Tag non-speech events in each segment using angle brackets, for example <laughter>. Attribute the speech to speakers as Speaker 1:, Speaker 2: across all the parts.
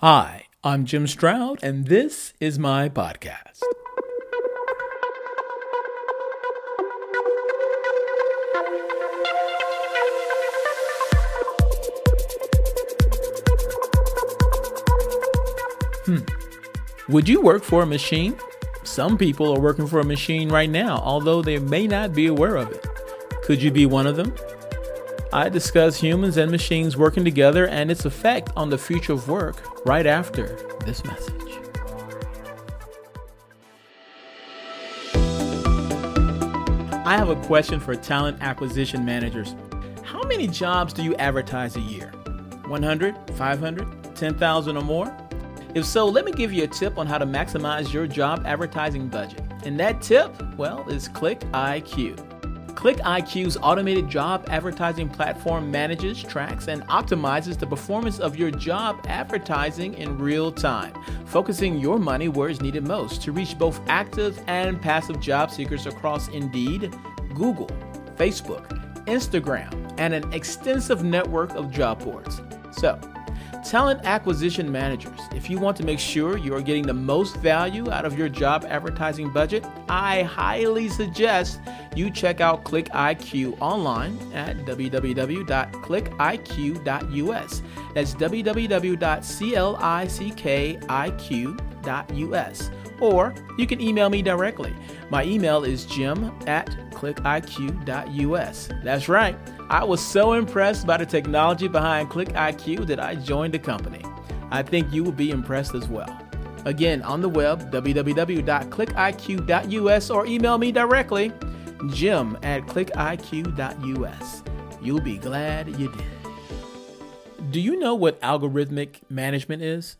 Speaker 1: Hi, I'm Jim Stroud, and this is my podcast. Hmm. Would you work for a machine? Some people are working for a machine right now, although they may not be aware of it. Could you be one of them? I discuss humans and machines working together and its effect on the future of work right after this message. I have a question for talent acquisition managers. How many jobs do you advertise a year? 100, 500, 10,000 or more? If so, let me give you a tip on how to maximize your job advertising budget. And that tip, well, is Click IQ. ClickIQ's automated job advertising platform manages, tracks, and optimizes the performance of your job advertising in real time, focusing your money where it's needed most to reach both active and passive job seekers across Indeed, Google, Facebook, Instagram, and an extensive network of job boards. So, Talent acquisition managers, if you want to make sure you are getting the most value out of your job advertising budget, I highly suggest you check out ClickIQ online at www.clickiq.us. That's www.clickiq.us. Or you can email me directly. My email is jim at clickiq.us. That's right. I was so impressed by the technology behind ClickIQ that I joined the company. I think you will be impressed as well. Again, on the web, www.clickiq.us, or email me directly, jim at clickiq.us. You'll be glad you did. Do you know what algorithmic management is?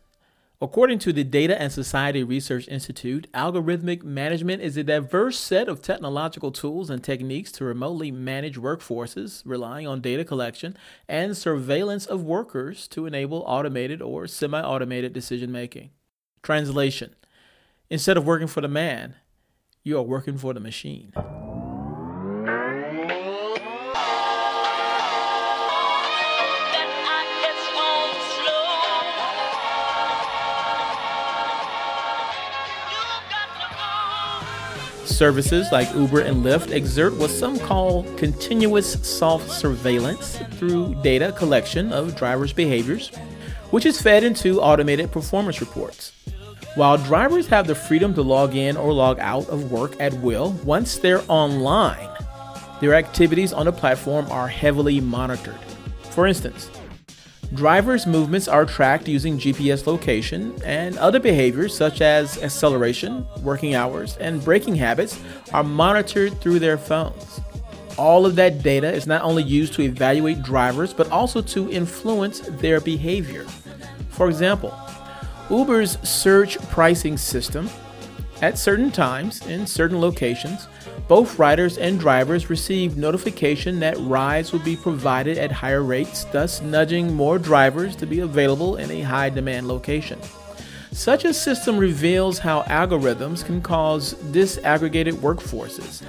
Speaker 1: According to the Data and Society Research Institute, algorithmic management is a diverse set of technological tools and techniques to remotely manage workforces, relying on data collection and surveillance of workers to enable automated or semi automated decision making. Translation Instead of working for the man, you are working for the machine. Services like Uber and Lyft exert what some call continuous soft surveillance through data collection of drivers' behaviors, which is fed into automated performance reports. While drivers have the freedom to log in or log out of work at will once they're online, their activities on the platform are heavily monitored. For instance, Drivers' movements are tracked using GPS location, and other behaviors such as acceleration, working hours, and braking habits are monitored through their phones. All of that data is not only used to evaluate drivers, but also to influence their behavior. For example, Uber's surge pricing system, at certain times in certain locations, both riders and drivers receive notification that rides will be provided at higher rates, thus nudging more drivers to be available in a high demand location. Such a system reveals how algorithms can cause disaggregated workforces,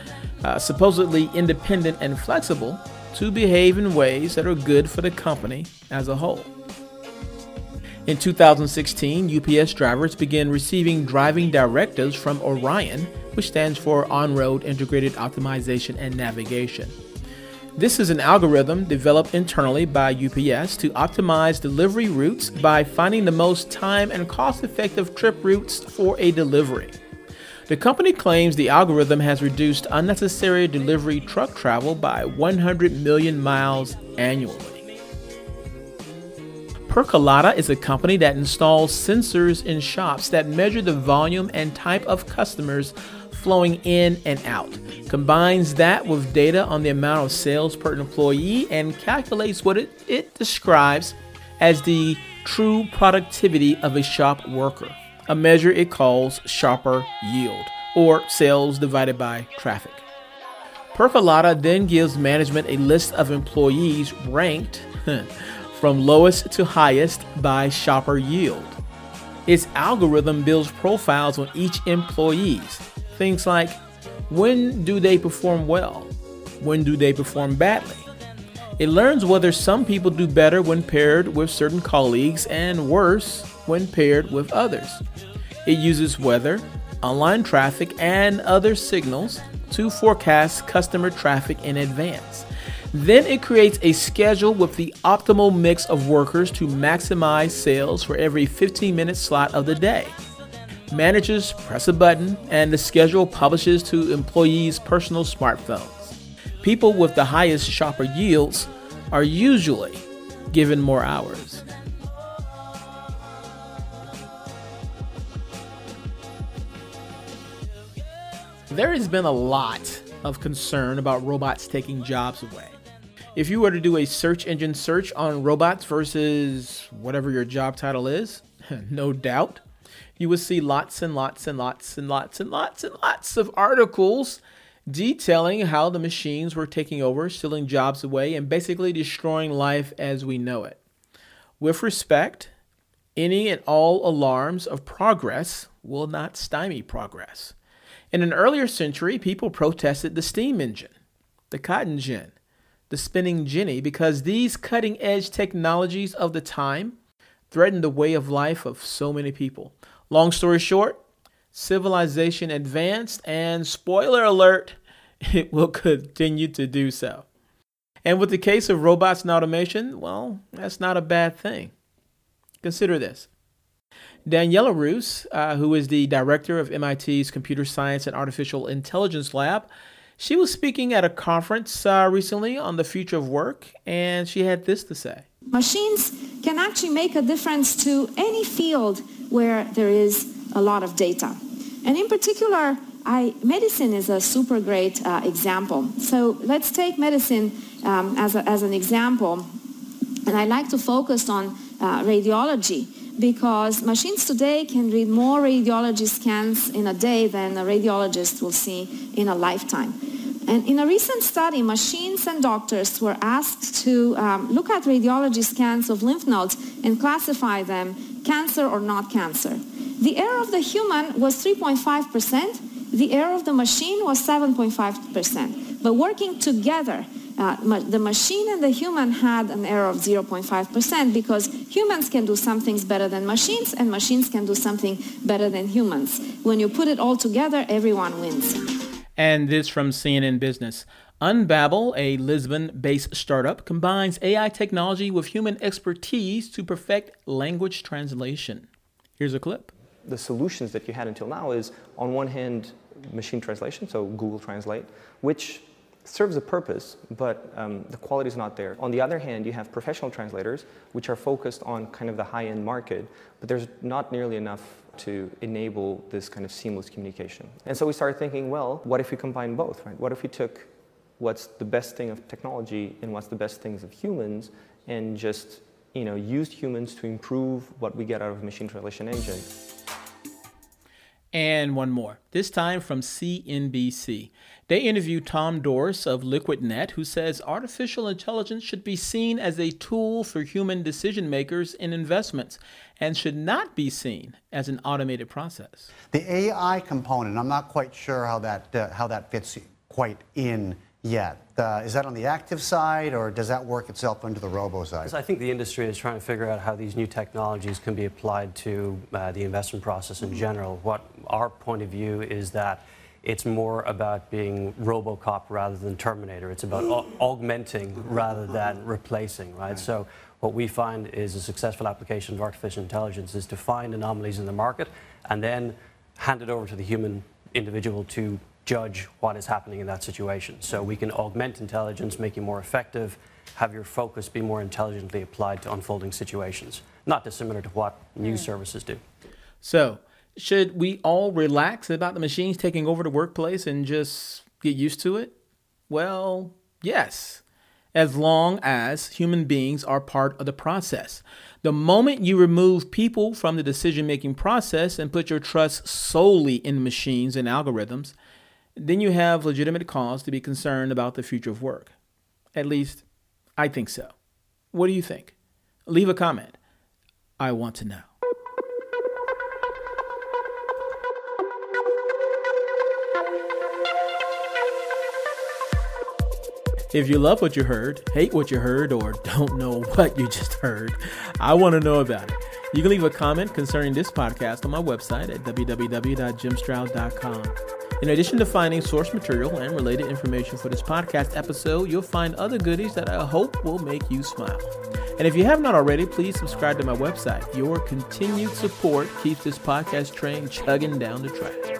Speaker 1: uh, supposedly independent and flexible, to behave in ways that are good for the company as a whole. In 2016, UPS drivers began receiving driving directives from Orion which stands for On Road Integrated Optimization and Navigation. This is an algorithm developed internally by UPS to optimize delivery routes by finding the most time and cost effective trip routes for a delivery. The company claims the algorithm has reduced unnecessary delivery truck travel by 100 million miles annually. Percolata is a company that installs sensors in shops that measure the volume and type of customers flowing in and out, combines that with data on the amount of sales per employee, and calculates what it, it describes as the true productivity of a shop worker, a measure it calls shopper yield, or sales divided by traffic. Percolata then gives management a list of employees ranked <laughs> from lowest to highest by shopper yield. Its algorithm builds profiles on each employees, Things like when do they perform well? When do they perform badly? It learns whether some people do better when paired with certain colleagues and worse when paired with others. It uses weather, online traffic, and other signals to forecast customer traffic in advance. Then it creates a schedule with the optimal mix of workers to maximize sales for every 15 minute slot of the day. Managers press a button and the schedule publishes to employees' personal smartphones. People with the highest shopper yields are usually given more hours. There has been a lot of concern about robots taking jobs away. If you were to do a search engine search on robots versus whatever your job title is, <laughs> no doubt, you would see lots and lots and lots and lots and lots and lots of articles detailing how the machines were taking over, stealing jobs away, and basically destroying life as we know it. With respect, any and all alarms of progress will not stymie progress. In an earlier century, people protested the steam engine, the cotton gin, the spinning jenny because these cutting edge technologies of the time threatened the way of life of so many people. Long story short, civilization advanced, and spoiler alert, <laughs> it will continue to do so. And with the case of robots and automation, well, that's not a bad thing. Consider this. Daniela Rus, uh, who is the director of MIT's Computer Science and Artificial Intelligence Lab, she was speaking at a conference uh, recently on the future of work, and she had this to say.
Speaker 2: Machines can actually make a difference to any field where there is a lot of data. And in particular, I, medicine is a super great uh, example. So let's take medicine um, as, a, as an example. And I like to focus on uh, radiology because machines today can read more radiology scans in a day than a radiologist will see in a lifetime. And in a recent study, machines and doctors were asked to um, look at radiology scans of lymph nodes and classify them cancer or not cancer. The error of the human was 3.5%. The error of the machine was 7.5%. But working together, uh, ma- the machine and the human had an error of 0.5% because humans can do some things better than machines and machines can do something better than humans. When you put it all together, everyone wins.
Speaker 1: And this from CNN Business. Unbabel, a Lisbon based startup, combines AI technology with human expertise to perfect language translation. Here's a clip.
Speaker 3: The solutions that you had until now is, on one hand, machine translation, so Google Translate, which serves a purpose, but um, the quality is not there. On the other hand, you have professional translators, which are focused on kind of the high-end market, but there's not nearly enough to enable this kind of seamless communication. And so we started thinking, well, what if we combine both, right? What if we took what's the best thing of technology and what's the best things of humans and just, you know, used humans to improve what we get out of machine translation engine.
Speaker 1: And one more, this time from CNBC. They interviewed Tom Doris of LiquidNet, who says artificial intelligence should be seen as a tool for human decision makers in investments and should not be seen as an automated process.
Speaker 4: The AI component, I'm not quite sure how that, uh, how that fits quite in yet. Uh, is that on the active side, or does that work itself into the robo side?
Speaker 5: I think the industry is trying to figure out how these new technologies can be applied to uh, the investment process in general. What our point of view is that it's more about being RoboCop rather than Terminator. It's about au- augmenting rather than replacing, right? So what we find is a successful application of artificial intelligence is to find anomalies in the market and then hand it over to the human individual to judge what is happening in that situation. So we can augment intelligence, make you more effective, have your focus be more intelligently applied to unfolding situations, not dissimilar to what news services do.
Speaker 1: So, should we all relax about the machines taking over the workplace and just get used to it? Well, yes, as long as human beings are part of the process. The moment you remove people from the decision making process and put your trust solely in machines and algorithms, then you have legitimate cause to be concerned about the future of work. At least, I think so. What do you think? Leave a comment. I want to know. If you love what you heard, hate what you heard, or don't know <laughs> what you just heard, I want to know about it. You can leave a comment concerning this podcast on my website at www.jimstroud.com. In addition to finding source material and related information for this podcast episode, you'll find other goodies that I hope will make you smile. And if you have not already, please subscribe to my website. Your continued support keeps this podcast train chugging down the track.